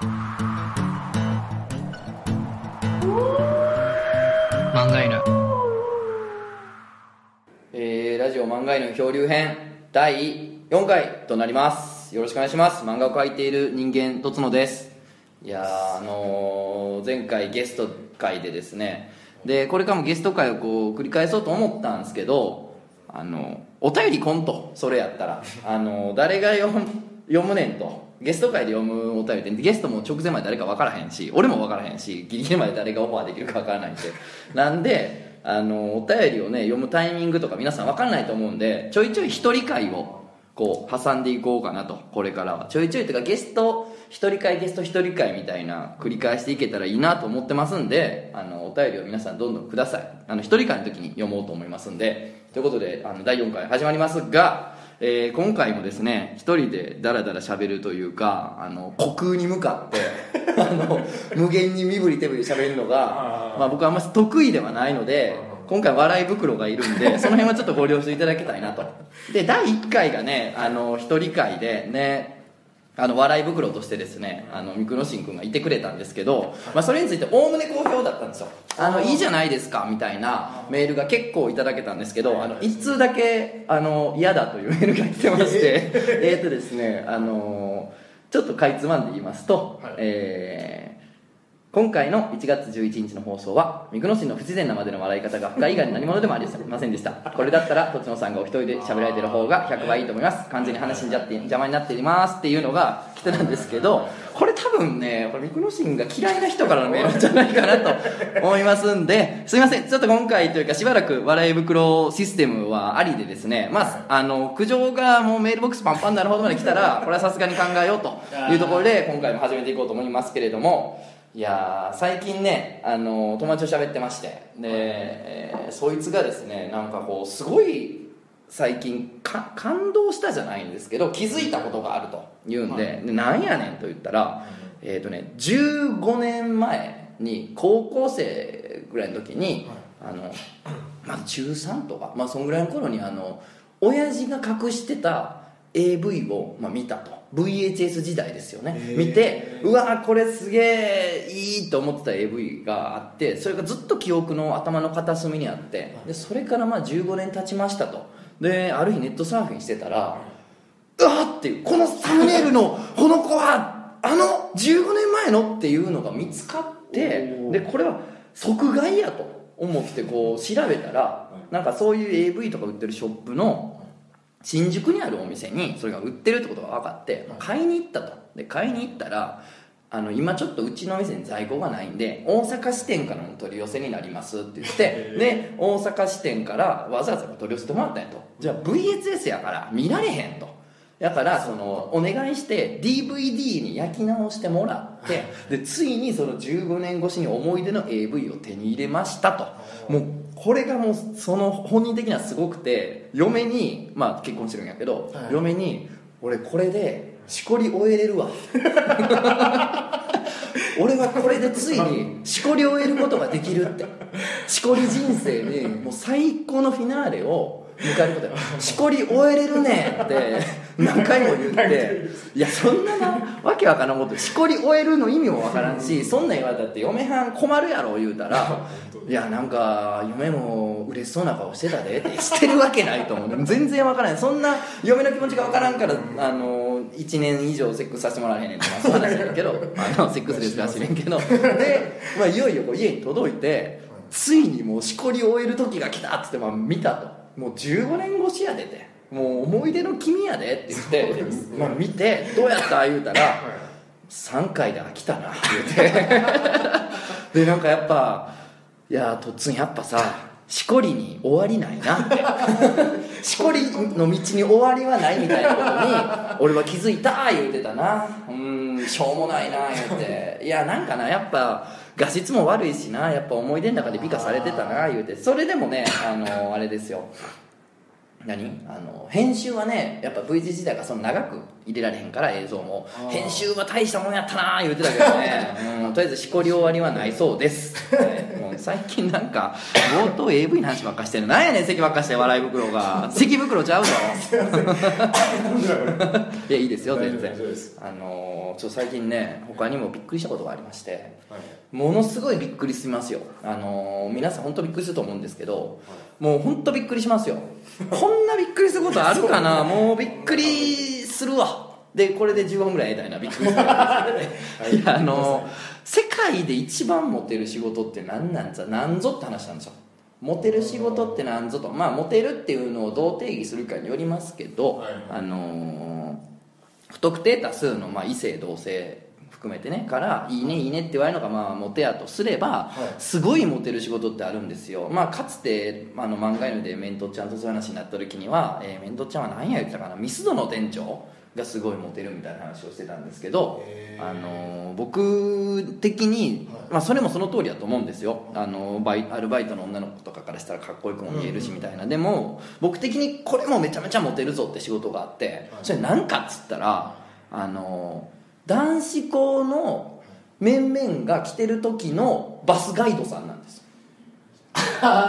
漫画犬。えー、ラジオ漫画犬漂流編第4回となります。よろしくお願いします。漫画を描いている人間とつのです。いやあのー前回ゲスト会でですね。でこれからもゲスト会をこう繰り返そうと思ったんですけどあのお便りコントそれやったら。あの誰が読むねんと。ゲスト会で読むお便りってゲストも直前まで誰か分からへんし俺も分からへんしギリギリまで誰がオファーできるか分からないんで。なんであのお便りをね読むタイミングとか皆さん分からないと思うんでちょいちょい一人会をこう挟んでいこうかなとこれからは。ちょいちょいというかゲスト一人会ゲスト一人会みたいな繰り返していけたらいいなと思ってますんであのお便りを皆さんどんどんください。あの一人会の時に読もうと思いますんで。ということであの第4回始まりますがえー今回もですね一人でダラダラ喋るというかあの虚空に向かって あの無限に身振り手振り喋るのがまあ、僕はあんまり得意ではないので今回笑い袋がいるんでその辺はちょっとご了承いただきたいなと。で第1回がねあの一人会でねあの笑い袋としてですねあのミクノシン君がいてくれたんですけど、まあ、それについておおむね好評だったんですよ。あのいいじゃないですかみたいなメールが結構いただけたんですけどあの1通だけあの嫌だというメールが来てまして。えっとですねあのちょっとかいつまんで言いますと、はい。えー今回の1月11日の放送は三国市の不自然なまでの笑い方が不可以外の何者でもありませんでした。これだったらとちのさんがお一人で喋られてる方が100倍いいと思います。完全に話しんじゃって邪魔になっていますっていうのが来てたんですけどこれ多分ねこれ三国ンが嫌いな人からのメールじゃないかなと思いますんですいません。ちょっと今回というかしばらく笑い袋システムはありでですねまああの苦情がもうメールボックスパンパンになるほどまで来たらこれはさすがに考えようというところで今回も始めていこうと思いますけれどもいやー最近ねあの友達と喋ってまして。で、えーそいつがですねなんかこうすごい最近か感動したじゃないんですけど気づいたことがあると言うんで,、でなんやねんと言ったら、えっ、とね15年前に高校生ぐらいの時に、あのまあ中3とかまあそんぐらいの頃にあの親父が隠してた AV を、まあ、見たと VHS 時代ですよね。へー。見てうわーこれすげえいいと思ってた AV があってそれがずっと記憶の頭の片隅にあってでそれからまあ15年経ちましたと。である日ネットサーフィンしてたらうわーっていうこのサムネイルの この子はあの15年前のっていうのが見つかってでこれは即買いやと思ってこう調べたらなんかそういう AV とか売ってるショップの新宿にあるお店にそれが売ってるってことが分かって買いに行ったと。で買いに行ったらあの今ちょっとうちの店に在庫がないんで大阪支店からの取り寄せになりますって言ってで大阪支店からわざわざ取り寄せてもらったんやと。じゃあ VHS やから見られへんと。だからそのお願いして DVD に焼き直してもらって でついにその15年越しに思い出の AV を手に入れましたと。もうこれがもうその本人的にはすごくて嫁にまあ結婚してるんやけど、はい。嫁に「俺これでしこり終えれるわ」俺はこれでついにしこりを得ることができるって。しこり人生でもう最高のフィナーレを迎えることよしこり終えれるねって何回も言って。いやそんななわけわからんこと。しこり終えるの意味もわからんしそんなん言われたって嫁はん困るやろ言うたら。いやなんか嫁も嬉しそうな顔してたでってしてるわけないと思う。全然わからない。そんな嫁の気持ちがわからんからあの1年以上セックスさせてもらえへんねんとかそういう話だけど。あのセックスレスらしいねんけど。で、まあ、いよいよこう家に届いてついにもうしこりを終える時が来たっつってまあ見たともう15年越しやでて。もう思い出の君やでって言って、まあ、見てどうやった言うたら3回で飽きたな言うて。でなんかやっぱいやとっつんやっぱさしこりに終わりないなしこりの道に終わりはないみたいなことに俺は気づいた言うてたな。うんしょうもないな言うて。いやなんかなやっぱ画質も悪いしなやっぱ思い出の中で美化されてたな言うて。それでもねあのあれですよ。何？あの編集はねやっぱ V 字時代がその長く入れられへんから映像も。編集は大したもんやったなー言うてたけどね、うん、とりあえずしこり終わりはないそうです、はい。もう最近なんか冒頭 AV の話ばっかしてる。なんやねん席ばっかして笑い袋が。席袋ちゃうぞ。いやいいですよ全然。あのーちょっと最近ね他にもびっくりしたことがありまして。はいものすごいびっくりしますよ。あのー皆さん本当びっくりすると思うんですけどもう本当びっくりしますよ。こんなびっくりすることあるかな？もうびっくりするわ。でこれで15分ぐらいやりたいなびっくりするい。やあのー世界で一番モテる仕事って何なんざ何ぞって話なんですよ。モテる仕事って何ぞと。まあモテるっていうのをどう定義するかによりますけど、はい。あのー不特定多数の、まあ、異性同性含めてねから「いいねいいね」って言われるのが、まあ、モテやとすれば、はい。すごいモテる仕事ってあるんですよ、まあ、かつてあの漫画犬でメントちゃんとそういう話になった時には、えーメントちゃんは何や言ってたかな。ミスドの店長がすごいモテるみたいな話をしてたんですけど、あのー僕的に、はい。まあ、それもその通りだと思うんですよ。あのバイアルバイトの女の子とかからしたらかっこよくも見えるしみたいな、でも僕的にこれもめちゃめちゃモテるぞって仕事があってそれ何かっつったらあの男子校の面々が来てる時のバスガイドさんなんです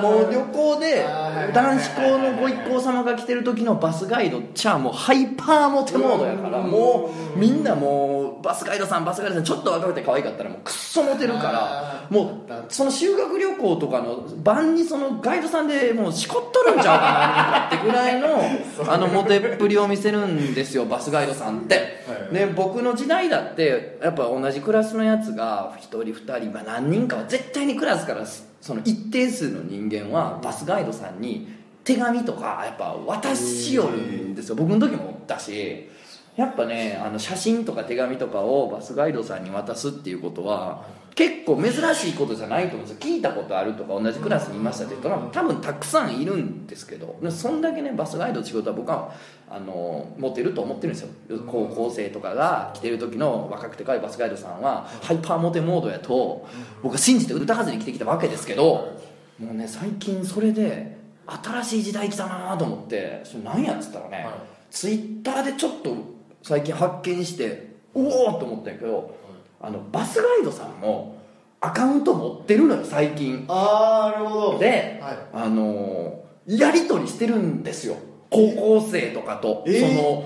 もう旅行で男子校のご一行様が来てる時のバスガイドちゃもうハイパーモテモードやからうん。もうみんなもうバスガイドさんバスガイドさんちょっと若くて可愛かったらもうくっそモテるからもうその修学旅行とかの晩にそのガイドさんでもうしこっとるんちゃうかなってぐらいの あのモテっぷりを見せるんですよバスガイドさんって、はいで僕の時代だってやっぱ同じクラスのやつが1人2人、まあ、何人かは絶対にクラスからその一定数の人間はバスガイドさんに手紙とかやっぱ渡しよるんですよ。僕の時もおったしやっぱねあの写真とか手紙とかをバスガイドさんに渡すっていうことは結構珍しいことじゃないと思うんですよ。聞いたことあるとか同じクラスにいましたって人が多分たくさんいるんですけどでそんだけねバスガイドの仕事は僕はあのモテると思ってるんですよ。高校生とかが来てる時の若くて可愛いバスガイドさんはハイパーモテモードやと僕は信じて疑わずに生きてきたわけですけどもうね最近それで新しい時代来たなと思ってそれ何やっつったらね、はい。ツイッターでちょっと最近発見しておおと思ったんやけどあのバスガイドさんもアカウント持ってるのよ最近。ああなるほど。で、はい。あのーやり取りしてるんですよ。高校生とかと、えー。その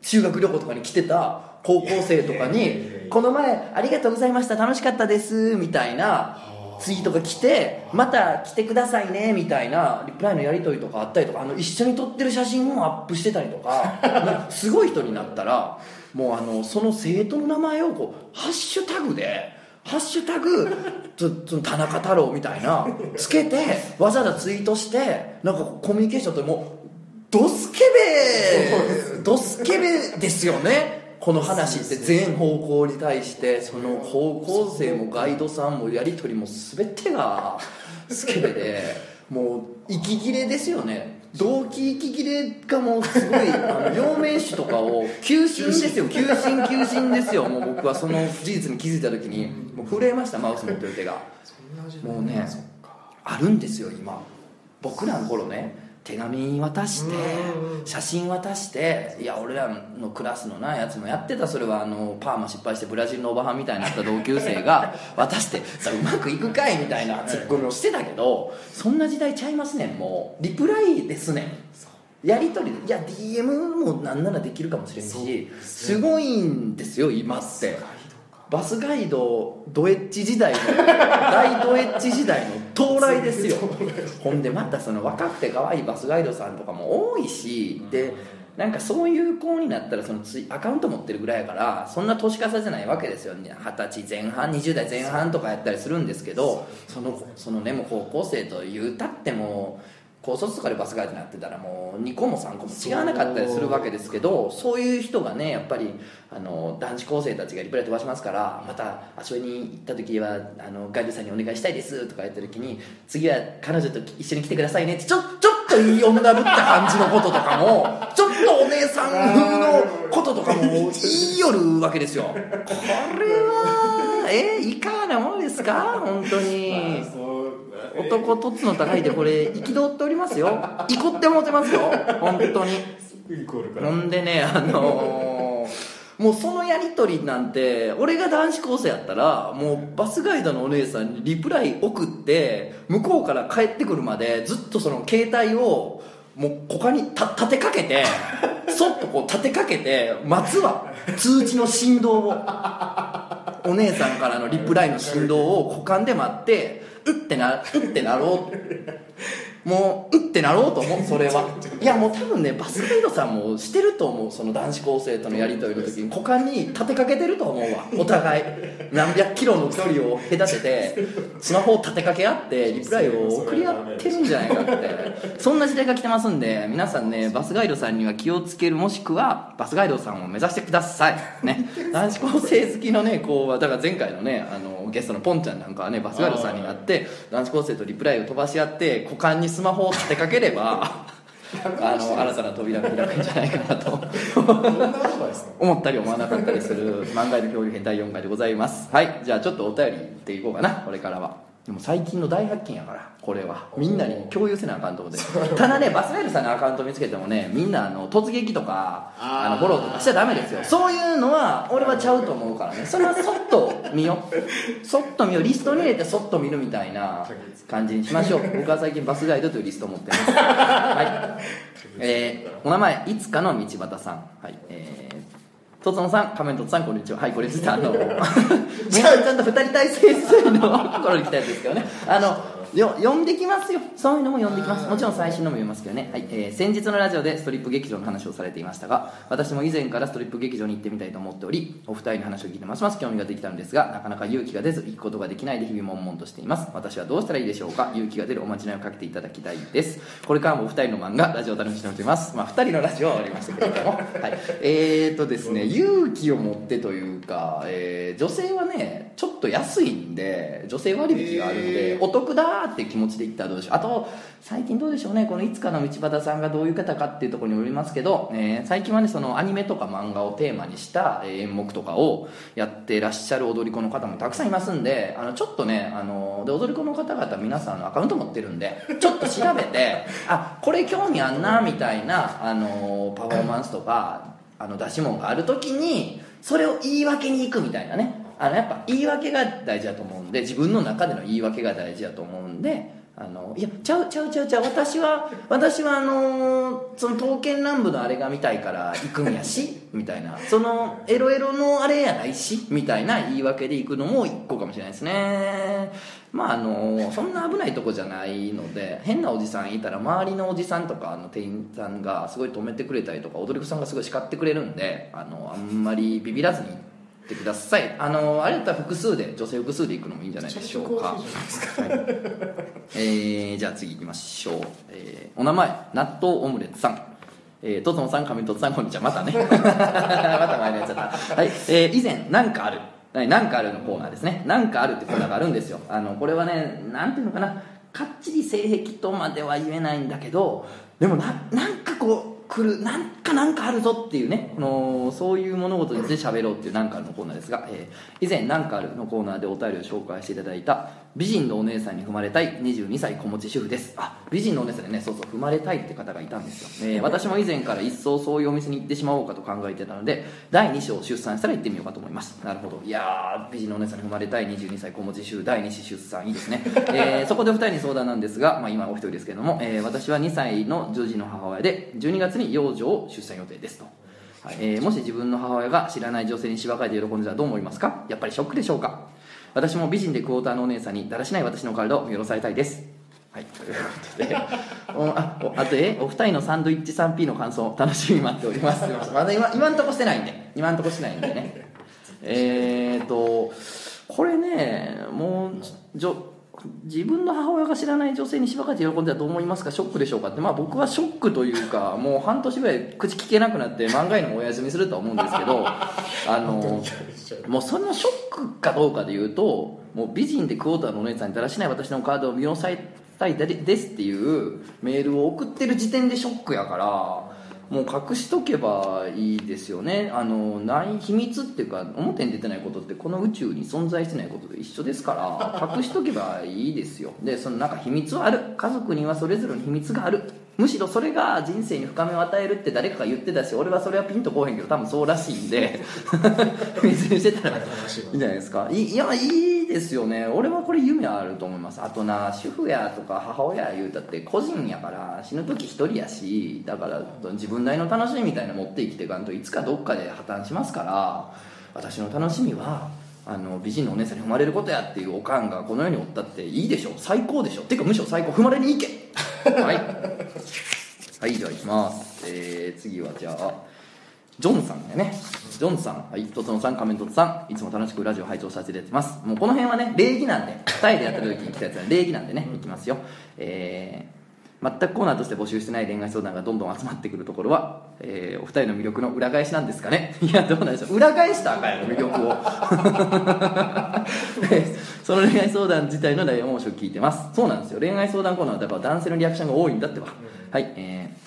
修学旅行とかに来てた高校生とかにいやいやいやいや「この前ありがとうございました楽しかったです」みたいなツイートが来て「また来てくださいね」みたいなリプライのやり取りとかあったりとかあの一緒に撮ってる写真をアップしてたりとか すごい人になったらもうあのその生徒の名前をこうハッシュタグで「ハッシュタグ田中太郎」みたいなつけてわざわざツイートしてなんかコミュニケーションってもうドスケベドスケベですよね。この話って全方向に対してその高校生もガイドさんもやり取りも全てがスケベでもう息切れですよね。動機息切れがもうすごいあの両面種とかを急進ですよ。急進急進ですよ。もう僕はその事実に気づいた時にもう震えましたマウス持ってる手が。もうねあるんですよ今。僕らの頃ね手紙渡して写真渡していや俺らのクラスのなやつもやってたそれはあのパーマ失敗してブラジルのおばはんみたいになった同級生が 渡してさうまくいくかいみたいなツッコミをしてたけどそんな時代ちゃいますねんもう。リプライですねん。やり取りでいや DM もなんならできるかもしれんしすごいんですよ今って。バスガイドドエッジ時代の 大ドエッジ時代の到来ですよ。ほんでまたその若くて可愛いバスガイドさんとかも多いしでなんかそういう子になったらそのツイアカウント持ってるぐらいやからそんな年重じゃないわけですよね。二十歳前半20代前半とかやったりするんですけどそのそのねもう高校生と言うたっても高卒とかでバスガイドになってたらもう2個も3個も違わなかったりするわけですけどそういう人がねやっぱりあの男子高生たちがリプライ飛ばしますからまた遊びに行った時はあのガイドさんにお願いしたいですとか言った時に次は彼女と一緒に来てくださいねってちょちょっといい女ぶった感じのこととかも ちょっとお姉さん風のこととかも言いよるわけですよ。これはえいかがなものですか？本当に。まあ男とつの高いでこれ憤っておりますよ。怒ってもってますよ。本当に。ほんでねあのーもうそのやり取りなんて俺が男子高生やったらもうバスガイドのお姉さんにリプライ送って向こうから帰ってくるまでずっとその携帯をもう他にた立てかけてそっとこう立てかけて待つわ。通知の振動をお姉さんからのリプライの振動を股間で待ってうってなうってなろう。もううってなろうと思うそれは。いやもう多分ねバスガイドさんもしてると思うその男子高生とのやり取りの時。に股間に立てかけてると思うわ。お互い。何百キロの距離を隔てて スマホを立てかけ合ってリプライを送り合ってるんじゃないかって。そんな時代が来てますんで皆さんねバスガイドさんには気をつけるもしくはバスガイドさんを目指してください。ね。男子高生好きのね子はだから前回のねあのゲストのポンちゃんなんかはねバスガイドさんになって男子高生とリプライを飛ばし合って股間にスマホを立てかければ あの新たな扉が開くんじゃないかなと。思ったり思わなかったりする漫画の恐竜編第4回でございます。はい。じゃあちょっとお便りいっていこうかなこれからはでも最近の大発見やからこれは。みんなに共有せなあかんと思ってただねバスガイドさんのアカウント見つけてもねみんなあの突撃とかあのフォローとかしちゃダメですよ。そういうのは俺はちゃうと思うからね。それはそっと見よう。そっと見よう。リストに入れてそっと見るみたいな感じにしましょう。僕は最近バスガイドというリストを持ってます。はい。えーお名前いつかの道端さん。はい。えーとつのさん、仮面とつさん、こんにちは。はい、これ実はあの、ちゃんと二人体制するの心に来たやつですけどね。あの、よ読んできますよ。そういうのも読んできます。もちろん最新のも読みますけどね、はい。えー先日のラジオでストリップ劇場の話をされていましたが私も以前からストリップ劇場に行ってみたいと思っておりお二人の話を聞いてます。ます興味ができたんですがなかなか勇気が出ず行くことができないで日々悶々としています。私はどうしたらいいでしょうか？勇気が出るおまじないをかけていただきたいです。これからもお二人の漫画ラジオを楽しみにしております。まあ二人のラジオは終わりましたけれども。はい。えーとですね勇気を持ってというか、えー女性はねちょっと安いんで女性割引があるので、お得だーって気持ちで言ったらどうでしょう。あと最近どうでしょうね。このいつかの道端さんがどういう方かっていうところにもよりますけど、えー最近はねそのアニメとか漫画をテーマにした演目とかをやってらっしゃる踊り子の方もたくさんいますんであのちょっとねあので踊り子の方々皆さんのアカウント持ってるんでちょっと調べて あこれ興味あんなみたいなあのパフォーマンスとかあの出し物がある時にそれを言い訳に行くみたいなね。あのやっぱ言い訳が大事だと思うんで自分の中での言い訳が大事だと思うんであのいやちゃうちゃうちゃうちゃう私は私はあのその刀剣乱舞のあれが見たいから行くんやし みたいな。そのエロエロのあれやないしみたいな言い訳で行くのも一個かもしれないですね。まああのそんな危ないとこじゃないので変なおじさんいたら周りのおじさんとかあの店員さんがすごい止めてくれたりとか踊り子さんがすごい叱ってくれるんであのあんまりビビらずに行ってくださいあのあれだったら複数で女性複数で行くのもいいんじゃないでしょうかはいえーじゃあ次行きましょう、えーお名前納豆オムレツさんえー、とつのさん、上とつさん、こんにちは。またね。また前のやつだった。はい。えー以前、なんかある。はいなんかあるのコーナーですね。なんかあるってコーナーがあるんですよ。あの、これはね、なんていうのかな。かっちり性癖とまでは言えないんだけど、でもな、なんかこう、来る、なんかなんかあるぞっていうね、このそういう物事について喋ろうっていうなんかあるのコーナーですが、えー以前、なんかあるのコーナーでお便りを紹介していただいた、美人のお姉さんに踏まれたい22歳子持ち主婦です。あ、美人のお姉さんでね、そうそう、踏まれたいって方がいたんですよ。えー私も以前から一層そういうお店に行ってしまおうかと考えてたので、第2子を出産したら行ってみようかと思います。なるほど。いやー、美人のお姉さんに踏まれたい22歳子持ち主婦、第2子出産、いいですね。えーそこでお二人に相談なんですが、まあ今お一人ですけれども、えー私は2歳の女児の母親で、12月に幼女を出産予定ですと。はい。えーもし自分の母親が知らない女性にしばかれて喜んでたらどう思いますか？やっぱりショックでしょうか？私も美人でクォーターのお姉さんにだらしない私の体を見下ろされたいです。はいということで。おあおあとえ？お二人のサンドイッチ 3P の感想楽しみに待っております。まだ今今んとこしてないんで。今んとこしてないんでね。えーとこれねもうじょ自分の母親が知らない女性にしばかれて喜んでたらどう思いますか？ショックでしょうか？って。まあ僕はショックというかもう半年ぐらい口聞けなくなって漫画へのお休みするとは思うんですけど あのもうそのショックかどうかで言うともう美人でクォーターのお姉さんにだらしない私のカードを見下ろされたいですっていうメールを送ってる時点でショックやからもう隠しとけばいいですよね。あのない秘密っていうか表に出てないことってこの宇宙に存在してないことと一緒ですから隠しとけばいいですよ。でそのなんか秘密はある。家族にはそれぞれの秘密がある。むしろそれが人生に深みを与えるって誰かが言ってたし俺はそれはピンとこうへんけど多分そうらしいんで 別にしてたらいいんじゃないですかいいやいいですよね。俺はこれ夢あると思います。あとな主婦やとか母親や言うたって個人やから死ぬ時一人やしだから自分なりの楽しみみたいなの持って生きていかんといつかどっかで破綻しますから私の楽しみはあの美人のお姉さんに踏まれることやっていうおかんがこの世におったっていいでしょ。最高でしょ。てかむしろ最高。踏まれに行けはい。はいでは行きます。えー、次はじゃあジョンさんでね。ジョンさん。はいとつのさん仮面とつさん。いつも楽しくラジオ拝聴させていただきます。もうこの辺はね礼儀なんで。2人でやった時に来たやつは礼儀なんでねいきますよ。えー全くコーナーとして募集してない恋愛相談がどんどん集まってくるところは、えーお二人の魅力の裏返しなんですかね？いやどうなんでしょう。裏返したかんやろ魅力を。その恋愛相談自体の内容も面白く聞いてます。そうなんですよ。恋愛相談コーナーはだから男性のリアクションが多いんだってば、はいえー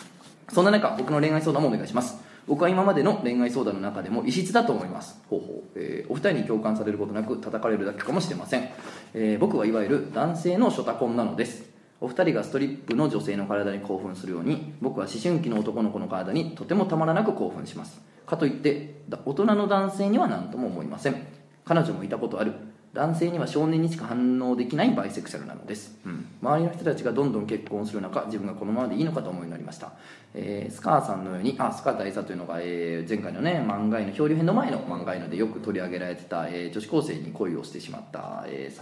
そんな中僕の恋愛相談もお願いします。僕は今までの恋愛相談の中でも異質だと思います。ほうほう、えーお二人に共感されることなく叩かれるだけかもしれません、えー僕はいわゆる男性のショタコンなのですお二人がストリップの女性の体に興奮するように僕は思春期の男の子の体にとてもたまらなく興奮します。かといってだ大人の男性には何とも思いません。彼女もいたことある。男性には少年にしか反応できないバイセクシャルなのです、うん、周りの人たちがどんどん結婚する中自分がこのままでいいのかと思うようになりました、えースカーさんのようにあスカー大佐というのが、えー前回のね漫画への漂流編の前の漫画へのでよく取り上げられてた、えー女子高生に恋をしてしまった、えー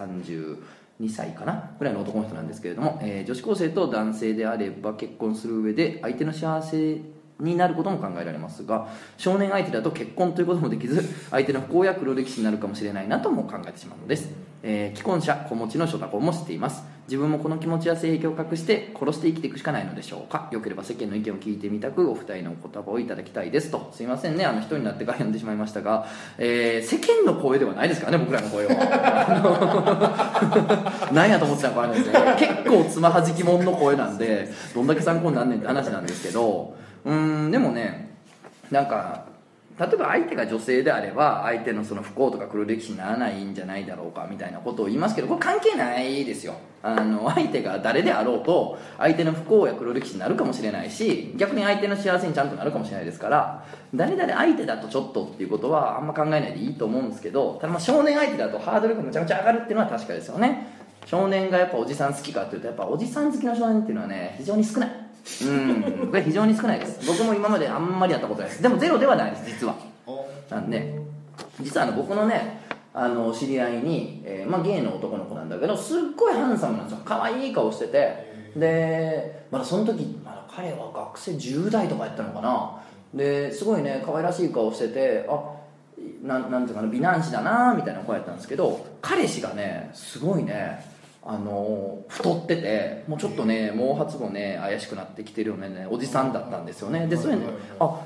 2歳かな？ぐらいの男の人なんですけれども、えー女子高生と男性であれば結婚する上で相手の幸せになることも考えられますが少年相手だと結婚ということもできず相手の不幸や黒歴史になるかもしれないなとも考えてしまうのです、えー既婚者子持ちの諸タコンも知っています。自分もこの気持ちや性癖を隠して殺して生きていくしかないのでしょうか。よければ世間の意見を聞いてみたくお二人のお言葉をいただきたいですと。すいませんね。あの人になってから読んでしまいましたが、えー世間の声ではないですからね僕らの声は。何 やと思ってたのかあれですね。結構つまはじきもんの声なんでどんだけ参考になんねんって話なんですけど。うんでもねなんか例えば相手が女性であれば相手のその不幸とか黒歴史にならないんじゃないだろうかみたいなことを言いますけどこれ関係ないですよ。あの相手が誰であろうと相手の不幸や黒歴史になるかもしれないし逆に相手の幸せにちゃんとなるかもしれないですから誰々相手だとちょっとっていうことはあんま考えないでいいと思うんですけどただまあ少年相手だとハードルがむちゃくちゃ上がるっていうのは確かですよね。少年がやっぱおじさん好きかっていうとやっぱおじさん好きの少年っていうのはね非常に少ない。うん。これ非常に少ないです。僕も今まであんまりやったことないです。でもゼロではないです実は。なんで実はあの僕のねあの知り合いに、えーまあ、ゲイの男の子なんだけどすっごいハンサムなんですよ。可愛い顔してて。でまだその時まだ彼は学生10代とかやったのかな。ですごいね可愛らしい顔しててあなんなんていうかな美男子だなみたいな子やったんですけど彼氏がねすごいねあの太っててもうちょっとね毛髪もね怪しくなってきてるよねおじさんだったんですよね。でそれねあ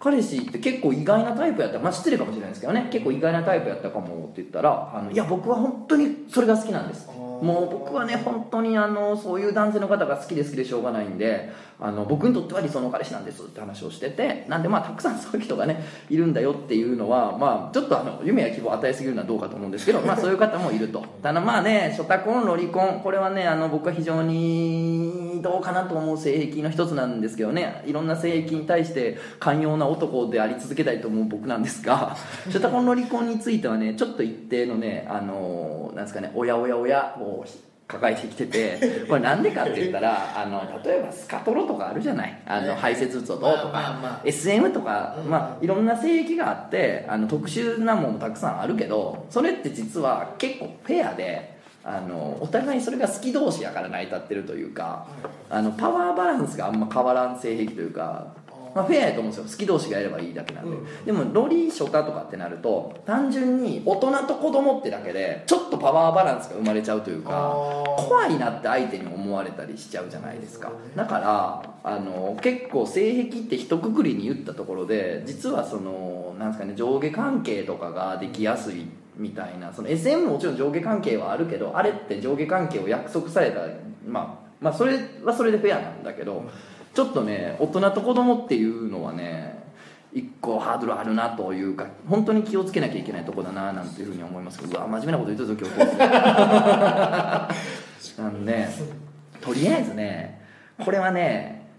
彼氏って結構意外なタイプやった。まあ失礼かもしれないですけどね。結構意外なタイプやったかもって言ったらあのいや僕は本当にそれが好きなんですもう僕はね本当にあのそういう男性の方が好きで好きでしょうがないんであの僕にとっては理想の彼氏なんですって話をしててなんでまあたくさんそういう人がねいるんだよっていうのはまあちょっとあの夢や希望を与えすぎるのはどうかと思うんですけどまあそういう方もいると。ただまあね初タコンロリコンこれはねあの僕は非常にどうかなと思う性癖の一つなんですけどねいろんな性癖に対して寛容な男であり続けたいと思う僕なんですが 初タコンロリコンについてはねちょっと一定のねあのなんですかねおやおやおやを抱えてきてて これなんでかって言ったらあの例えばスカトロとかあるじゃない？あの排泄物をどうとか、まあまあまあ。SM とか、まあ、いろんな性域があってあの特殊なものもたくさんあるけどそれって実は結構フェアであのお互いそれが好き同士やから成り立ってるというかあのパワーバランスがあんま変わらん性癖というか、まあ、フェアやと思うんですよ。好き同士がやればいいだけなんで、でもロリショタとかってなると単純に大人と子供ってだけでちょっとパワーバランスが生まれちゃうというか怖いなって相手に思われたりしちゃうじゃないですか。だからあの結構性癖って一括りに言ったところで実はそのなんですかね上下関係とかができやすいみたいなその SM ももちろん上下関係はあるけどあれって上下関係を約束されたまあまあそれはそれでフェアなんだけどちょっとね大人と子供っていうのはね一個ハードルあるなというか本当に気をつけなきゃいけないとこだななんていうふうに思いますけどうわ真面目なこと言ってるぞ今日なんでとりあえずねこれはね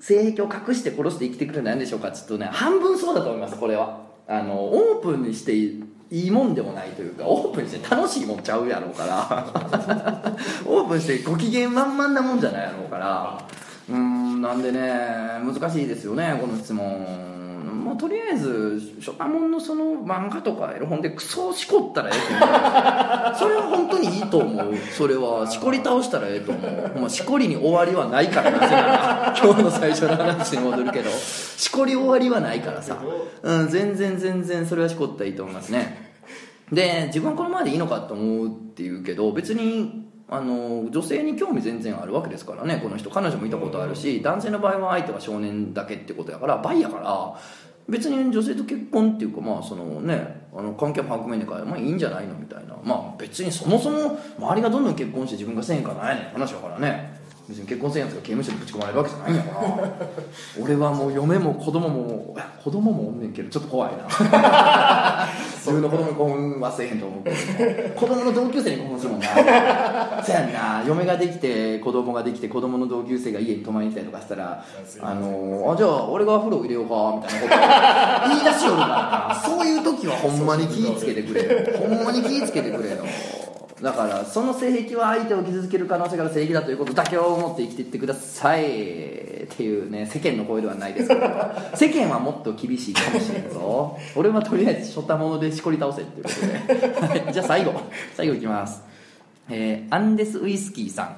性癖を隠して殺して生きてくるんなんでしょうかちょっとね半分そうだと思いますこれは。あのオープンにしていいもんでもないというかオープンにして楽しいもんちゃうやろうから。オープンしてご機嫌満々なもんじゃないやろうからうんなんでね難しいですよねこの質問。まあ、とりあえず初版もんのその漫画とかエロ本でクソしこったらええと思う。それは本当にいいと思う。それはしこり倒したらええと思う、まあ、しこりに終わりはないからなせやな 今日の最初の話に戻るけど。しこり終わりはないからさ、うん、全然全然それはしこったらいいと思いますね。で自分はこのままでいいのかと思うっていうけど別にあの女性に興味全然あるわけですからねこの人。彼女もいたことあるし男性の場合は相手は少年だけってことやから倍やから別に女性と結婚っていうかまあそのねあの関係も含めてからまあいいんじゃないのみたいな。まあ別にそもそも周りがどんどん結婚して自分がせえへんからなんやねん話だからね別に結婚せんやつが刑務所にぶち込まれるわけじゃないんやから。俺はもう嫁も子供も子供もおんねんけどちょっと怖いな。自分の子供に興奮はせえへんと思うけど。子供の同級生に興奮するもんな。そやんな。嫁ができて子供ができて子供の同級生が家に泊まりに来たりとかしたらあのあじゃあ俺が風呂入れようかみたいなこと。言い出しよるからな。そういう時はほんまに気ぃつけてくれよ。ほんまに気ぃつけてくれよだからその性癖は相手を傷つける可能性がある性癖だということだけを思って生きていってください。っていうね世間の声ではないですけど。世間はもっと厳しいかもしれんぞ。俺はとりあえずしょったものでしこり倒せっていうことで、はい、じゃあ最後。最後いきます。えーアンデスウイスキーさん。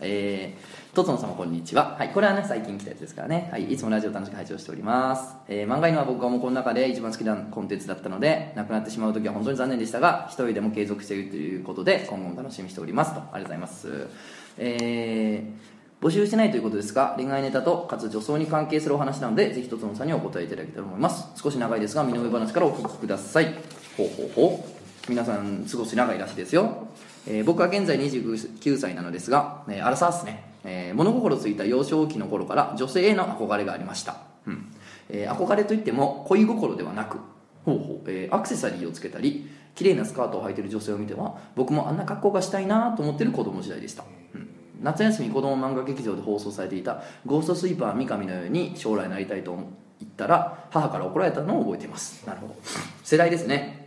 えー、とつの様こんにちは、はい、これはね最近来たやつですからね、はい、いつもラジオ楽しく拝聴しております、えー漫画犬は僕がもうこの中で一番好きなコンテンツだったのでなくなってしまう時は本当に残念でしたが一人でも継続しているということで今後も楽しみにしておりますと。ありがとうございます。えー募集してないということですが恋愛ネタとかつ女装に関係するお話なのでぜひとつのさんにお答えいただけたらと思います。少し長いですが身の上話からお聞きください。ほうほうほう。皆さん少し長いらしいですよ、えー僕は現在29歳なのですが、えー、アラサーっすね、えー物心ついた幼少期の頃から女性への憧れがありました、うん。えー憧れといっても恋心ではなくほうほう、えーアクセサリーをつけたり綺麗なスカートを履いてる女性を見ては僕もあんな格好がしたいなと思ってる子供時代でした、うん。夏休み子供漫画劇場で放送されていた「ゴーストスイーパー三上」のように将来なりたいと言ったら母から怒られたのを覚えています。なるほど。世代ですね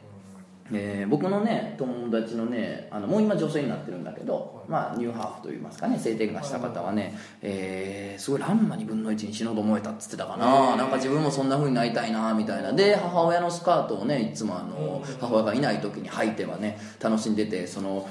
えー僕のね友達のねあのもう今女性になってるんだけど、まあ、ニューハーフといいますかね性転換した方はね、えーすごいランマ2分の1に死のうと思えたっつってたかな、なんか自分もそんな風になりたいなみたいな。で母親のスカートをねいつもあの母親がいない時に履いてはね楽しんでてその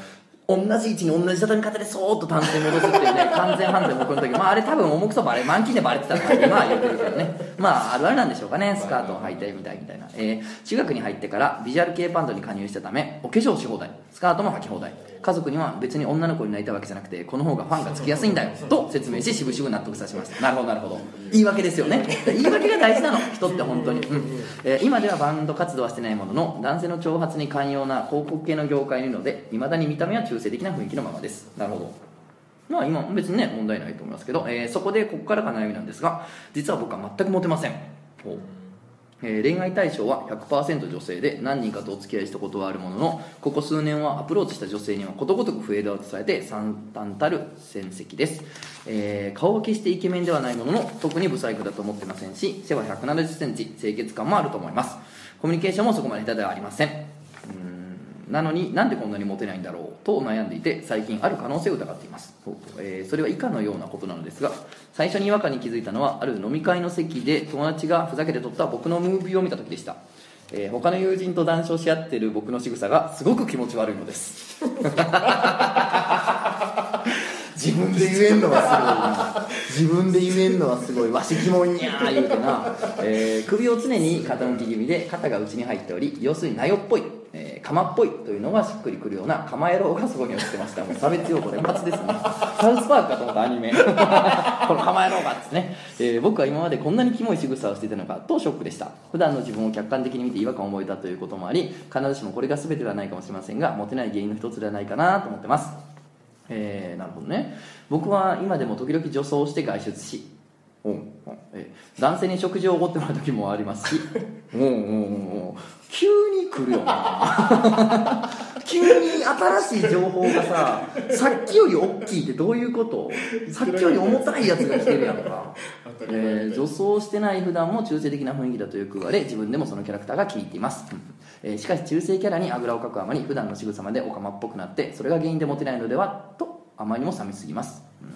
同じ位置に同じ畳み方でそーっと単線戻すっていうね 完全犯罪僕の時まああれ多分重くそバレ満勤でバレてたから今は言ってるけどね。まああるあるなんでしょうかね。スカートを履いてみたいみたいな、えー中学に入ってからビジュアル系バンドに加入したためお化粧し放題。スカートも履き放題家族には別に女の子になりたいわけじゃなくてこの方がファンがつきやすいんだよと説明ししぶしぶ納得させました。なるほどなるほど。言い訳ですよね。言い訳が大事なの。人って本当に、うん。えー今ではバンド活動はしてないものの男性の挑発に寛容な広告系の業界にいるのでいまだに見た目は中性的な雰囲気のままです。なるほど。まあ今別にね問題ないと思いますけど、えーそこでここからが悩みなんですが実は僕は全くモテませんえー恋愛対象は100%女性で何人かとお付き合いしたことはあるもののここ数年はアプローチした女性にはことごとくフェードアウトされて惨憺たる戦績です、えー顔は決してイケメンではないものの特にブサイクだと思ってませんし背は1 7 0センチ清潔感もあると思います。コミュニケーションもそこまで下手ではありません。なのになんでこんなにモテないんだろうと悩んでいて最近ある可能性を疑っています、えーそれは以下のようなことなのですが最初に違和感に気づいたのはある飲み会の席で友達がふざけて撮った僕のムービーを見た時でした、えー他の友人と談笑し合っている僕の仕草がすごく気持ち悪いのです。自分で言えんのはすごいな。自分で言えんのはすごい。わし疑問に。ゃー言うてな、えー首を常に傾き気味で肩が内に入っており要するにナヨっぽい、えー、カマっぽいというのがしっくりくるようなカマ野郎がそこに映ってました。もう差別用語連発ですね。サウスパークかと思ったアニメ。このカマ野郎がっつってね、えー僕は今までこんなにキモい仕草をしていたのかとショックでした。普段の自分を客観的に見て違和感を覚えたということもあり必ずしもこれが全てではないかもしれませんがモテない原因の一つではないかなと思ってます。えーなるほどね。僕は今でも時々女装をして外出しうん。うんえー男性に食事をおごってもらう時もありますし。うんうんうんるよな。急に新しい情報がささっきより大きいってどういうこと？さっきより重たいやつが来てるやんか。えー女装してない普段も中性的な雰囲気だとよく言われ自分でもそのキャラクターが気に入っています、うん。えーしかし中性キャラにあぐらをかくあまり普段の仕草までオカマっぽくなってそれが原因でモテないのでは？とあまりにも寂しすぎます、う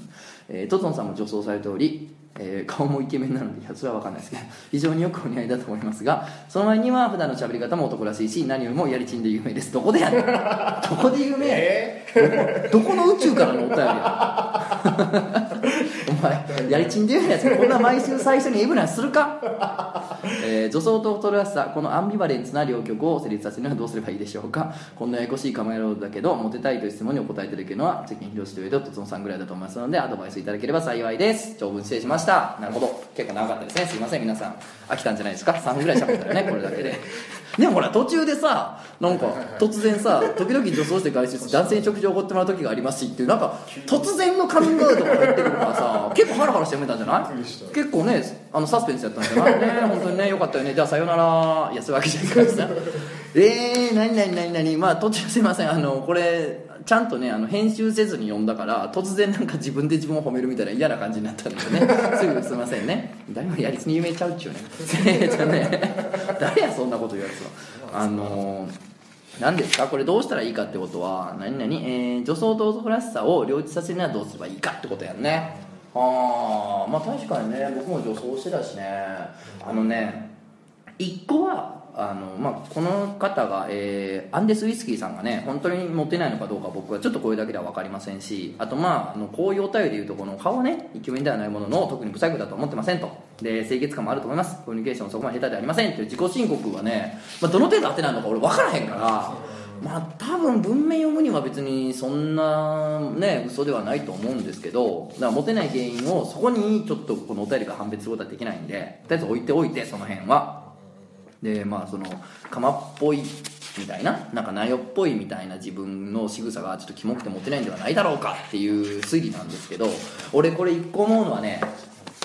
ん。えートツノさんも女装されており、えー顔もイケメンなのでそれは分かんないですけど 非常によくお似合いだと思いますがその前には普段の喋り方も男らしいし何よりもやりちんで有名です。どこでやねん どこで有名やねん？えどこの宇宙からのお便りや？お前やりちんで言うやつがこんな毎週最初にエブランするか、えー女装とトラスさこのアンビバレンスな両極を成立させるにはどうすればいいでしょうか。こんなややこしい構えろうだけどモテたいという質問にお答えいただけるのは関根宏と上ととつのさんぐらいだと思います。のでアドバイスいただければ幸いです。長文失礼しました。なるほど。結構長かったですね。すいません。皆さん。飽きたんじゃないですか。3分ぐらい喋ったよね。これだけででもほら途中でさなんか突然さ時々女装して外出し て男性に食事をおごってもらう時がありますしっていうなんか突然のカミングアウトが入ってくるからさ 結構ハラハラして読めたんじゃな。い結構ねあのサスペンスやったんじゃな。いね本当にねよかったよね。じゃあさよなら。いやそういうわけじゃないからさえー、何何何何？まあ途中すいません。あのこれちゃんとねあの編集せずに読んだから突然なんか自分で自分を褒めるみたいな嫌な感じになったんでね。すぐすいませんね。誰もやりすぎ有名ちゃうっちゅうね。えーとね誰やそんなこと言うやつは。あの何ですか？これどうしたらいいかってことは何々、えー、女装と男らしさを両立させるにはどうすればいいかってことやんね。ああまあ確かにね僕も女装してたしね。あのね一個はあの、まあ、この方が、えーアンデス・ウイスキーさんがね本当にモテないのかどうか僕はちょっとこれだけでは分かりませんしあとまああのこういうお便りで言うとこの顔はねイケメンではないものの特に不細工だと思ってませんと。で清潔感もあると思います。コミュニケーションもそこまで下手ではありません。っていう自己申告はね、まあ、どの程度当てなのか俺分からへんからまあ多分文面読むには別にそんなね嘘ではないと思うんですけどだからモテない原因をそこにちょっとこのお便りが判別することはできないんでとりあえず置いておいてその辺はでまあその釜っぽいみたいななんかナヨっぽいみたいな自分の仕草がちょっとキモくてモテないんではないだろうかっていう推理なんですけど俺これ一個思うのはね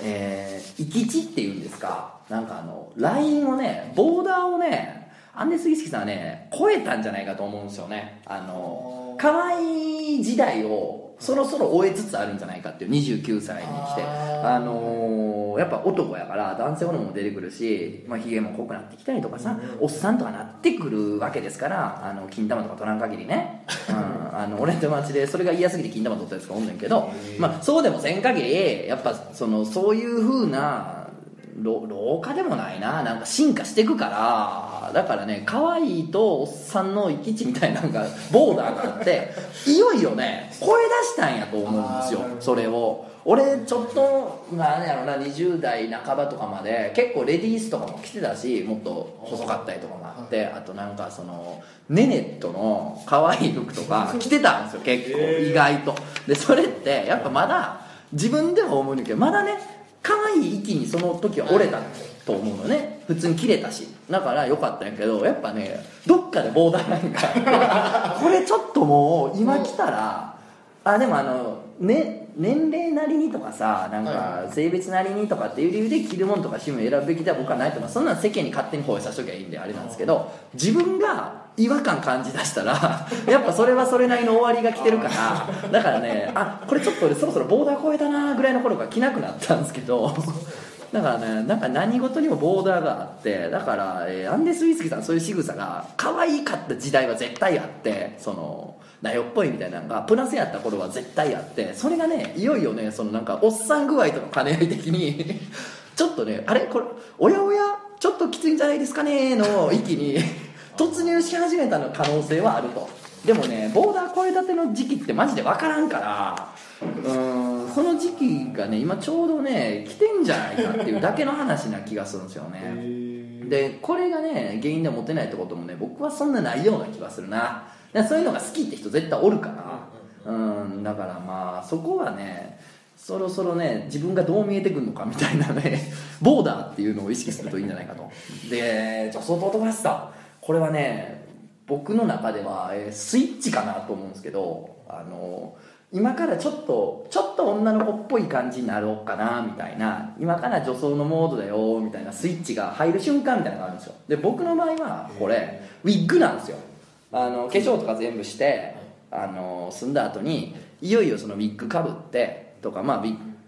えー、行き地っていうんですか？なんかあのラインをねボーダーをねアンデス・ギスキさんはね超えたんじゃないかと思うんですよね。あの可愛い時代をそろそろ終えつつあるんじゃないかっていう29歳に来て。あのーやっぱ男やから男性ホルモンも出てくるし、まあ、ヒゲも濃くなってきたりとかさ、おっさんとかなってくるわけですからあの金玉とか取らん限りね、うん、あの俺の友達でそれが嫌すぎて金玉取ったやつがおんねんけど、まあ、そうでもせん限りやっぱそのそういうふうな老老化でもないな。なんか進化していくからだからね可愛いとおっさんの行き地みたいなのがボーダーがあっていよいよね声出したんやと思うんですよそれを。俺ちょっとなんやろな20代半ばとかまで結構レディースとかも着てたしもっと細かったりとかもあってあとなんかそのネネットの可愛い服とか 着てたんですよ結構意外と。でそれってやっぱまだ自分でも思うんだけどまだね可愛い域にその時は折れたと思うのね。普通に切れたし。だから良かったんやけどやっぱねどっかでボーダーなんか。これちょっともう今来たらあでもあのね年齢なりにとかさなんか性別なりにとかっていう理由で着るものとか趣味を選ぶべきでは僕はないと思う。そんなん世間に勝手に放映させときゃいいんであれなんですけど自分が違和感感じ出したら やっぱそれはそれなりの終わりが来てるからだからねあこれちょっと俺そろそろボーダー超えたなぐらいの頃から着なくなったんですけどだからねなんか何事にもボーダーがあってだから、えーアンデス・ウィスキーさんそういう仕草が可愛かった時代は絶対あってそのナヨっぽいみたいなのがプラスやった頃は絶対あってそれがねいよいよねそのなんかおっさん具合との兼ね合い的に ちょっとねあれ？これおやおや？ちょっときついんじゃないですかね？の域に突入し始めたの可能性はあると。でもねボーダー超えたての時期ってマジで分からんからうん。その時期がね今ちょうどね来てんじゃないかっていうだけの話な気がするんですよね。でこれがね原因でモテないってこともね僕はそんなないような気がするな。そういうのが好きって人絶対おるから。うんだからまあそこはねそろそろね自分がどう見えてくるのかみたいなね ボーダーっていうのを意識するといいんじゃないかと。で女装と男らしさ。これはね僕の中では、えースイッチかなと思うんですけどあの今からちょっとちょっと女の子っぽい感じになろうかなみたいな。今から女装のモードだよみたいなスイッチが入る瞬間みたいなのがあるんですよ。で僕の場合はこれウィッグなんですよ。あの化粧とか全部してあの済んだ後にいよいよそのウィッグかぶってとかまあ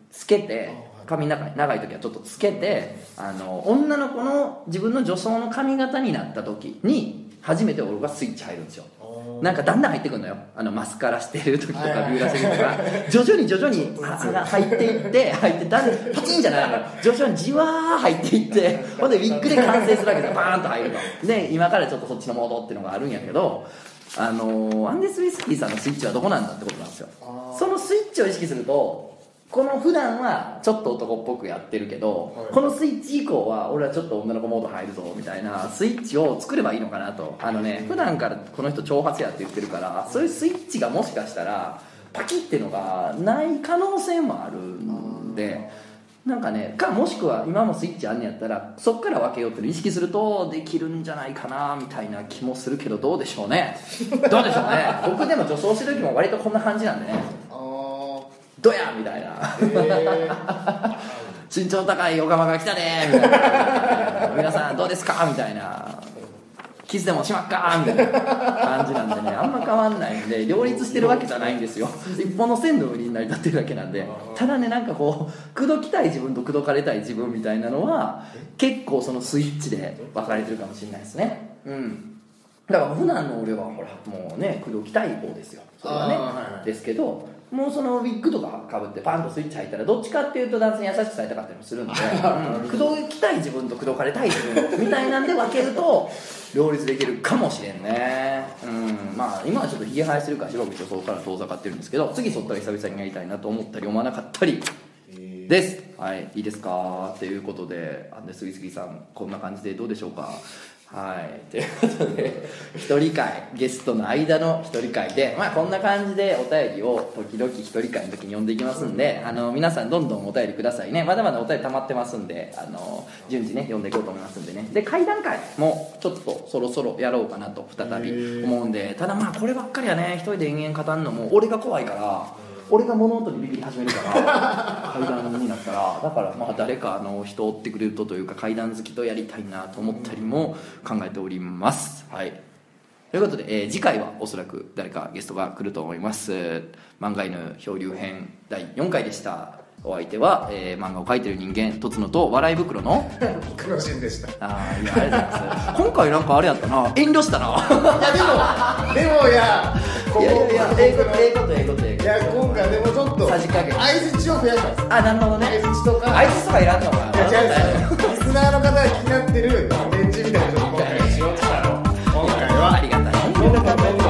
つけて髪の中に長い時はちょっとつけてあの女の子の自分の女装の髪型になった時に初めて俺がスイッチ入るんですよ。なんかだんだん入ってくるのよ。あのマスカラしてる時とかビューラーしてる時とか。徐々に徐々にあ入っていって入ってだんだんパチンじゃないのよ。徐々にじわー入っていってほんでウィッグで完成するわけでバーンと入るとで今からちょっとそっちのモードっていうのがあるんやけどあのアンデス・ウィスキーさんのスイッチはどこなんだってことなんですよ。そのスイッチを意識するとこの普段はちょっと男っぽくやってるけど、はい。このスイッチ以降は俺はちょっと女の子モード入るぞみたいなスイッチを作ればいいのかなと。あのね普段からこの人挑発やって言ってるからそういうスイッチがもしかしたらパキッてのがない可能性もあるんでなんかねかもしくは今もスイッチあんねやったらそっから分けようって意識するとできるんじゃないかなみたいな気もするけどどうでしょうね。どうでしょうね。僕でも女装してる時も割とこんな感じなんでねあーどやみたいな。え 身長高い横浜が来たねみたいな。皆さんどうですかみたいな。キスでもしまっかみたいな感じなんでねあんま変わんないんで両立してるわけじゃないんですよ。一本の線の上に成り立ってるだけなんで。ただねなんかこう口説きたい自分と口説かれたい自分みたいなのは結構そのスイッチで分かれてるかもしれないですね。うん。だから普段の俺はほらもうね口説きたい方ですよ。それはね、ですけどもうそのウィッグとかかぶってパンとスイッチ入ったらどっちかっていうと男性に優しくされたかったりもするんで、うん、口説きたい自分と口説かれたい自分みたいなんで分けると両立できるかもしれんね。うん。まあ今はちょっとひげ生やしてるからしばらく女装から遠ざかってるんですけど次そったら久々にやりたいなと思ったり思わなかったりー。です。はい。いいですか？ということでアンデス・ウィスキーさんこんな感じでどうでしょうか？はい。ということで一人会ゲストの間の一人会でまあこんな感じでお便りを時々一人会の時に読んでいきますんであの皆さんどんどんお便りくださいね。まだまだお便り溜まってますんであの順次ね読んでいこうと思いますんでね。で会談会もちょっとそろそろやろうかなと再び思うんでただまあこればっかりはね一人で延々語るのも俺が怖いから俺が物音にビビり始めるから階段になったら。だからまあ誰かあの人を追ってくれるとというか階段好きとやりたいなと思ったりも考えております。はい。ということで、えー次回はおそらく誰かゲストが来ると思います。漫画犬漂流編第4回でした。お相手は、えー漫画を描いてる人間とつのと笑い袋の 黒人でした。いああいやありがとうございます。今回なんかあれやったな。遠慮したな。やでもでもいやいやいやいやええことええことええことええこと。いや今回でもちょっとさじ加減。相づちを増やした。んですあなるほどね。相づちとか。相づちとかいらんのかいや違うリスナーの方が気になってるレンチみたいなちょっと今回しようとしたの今回はありがたい。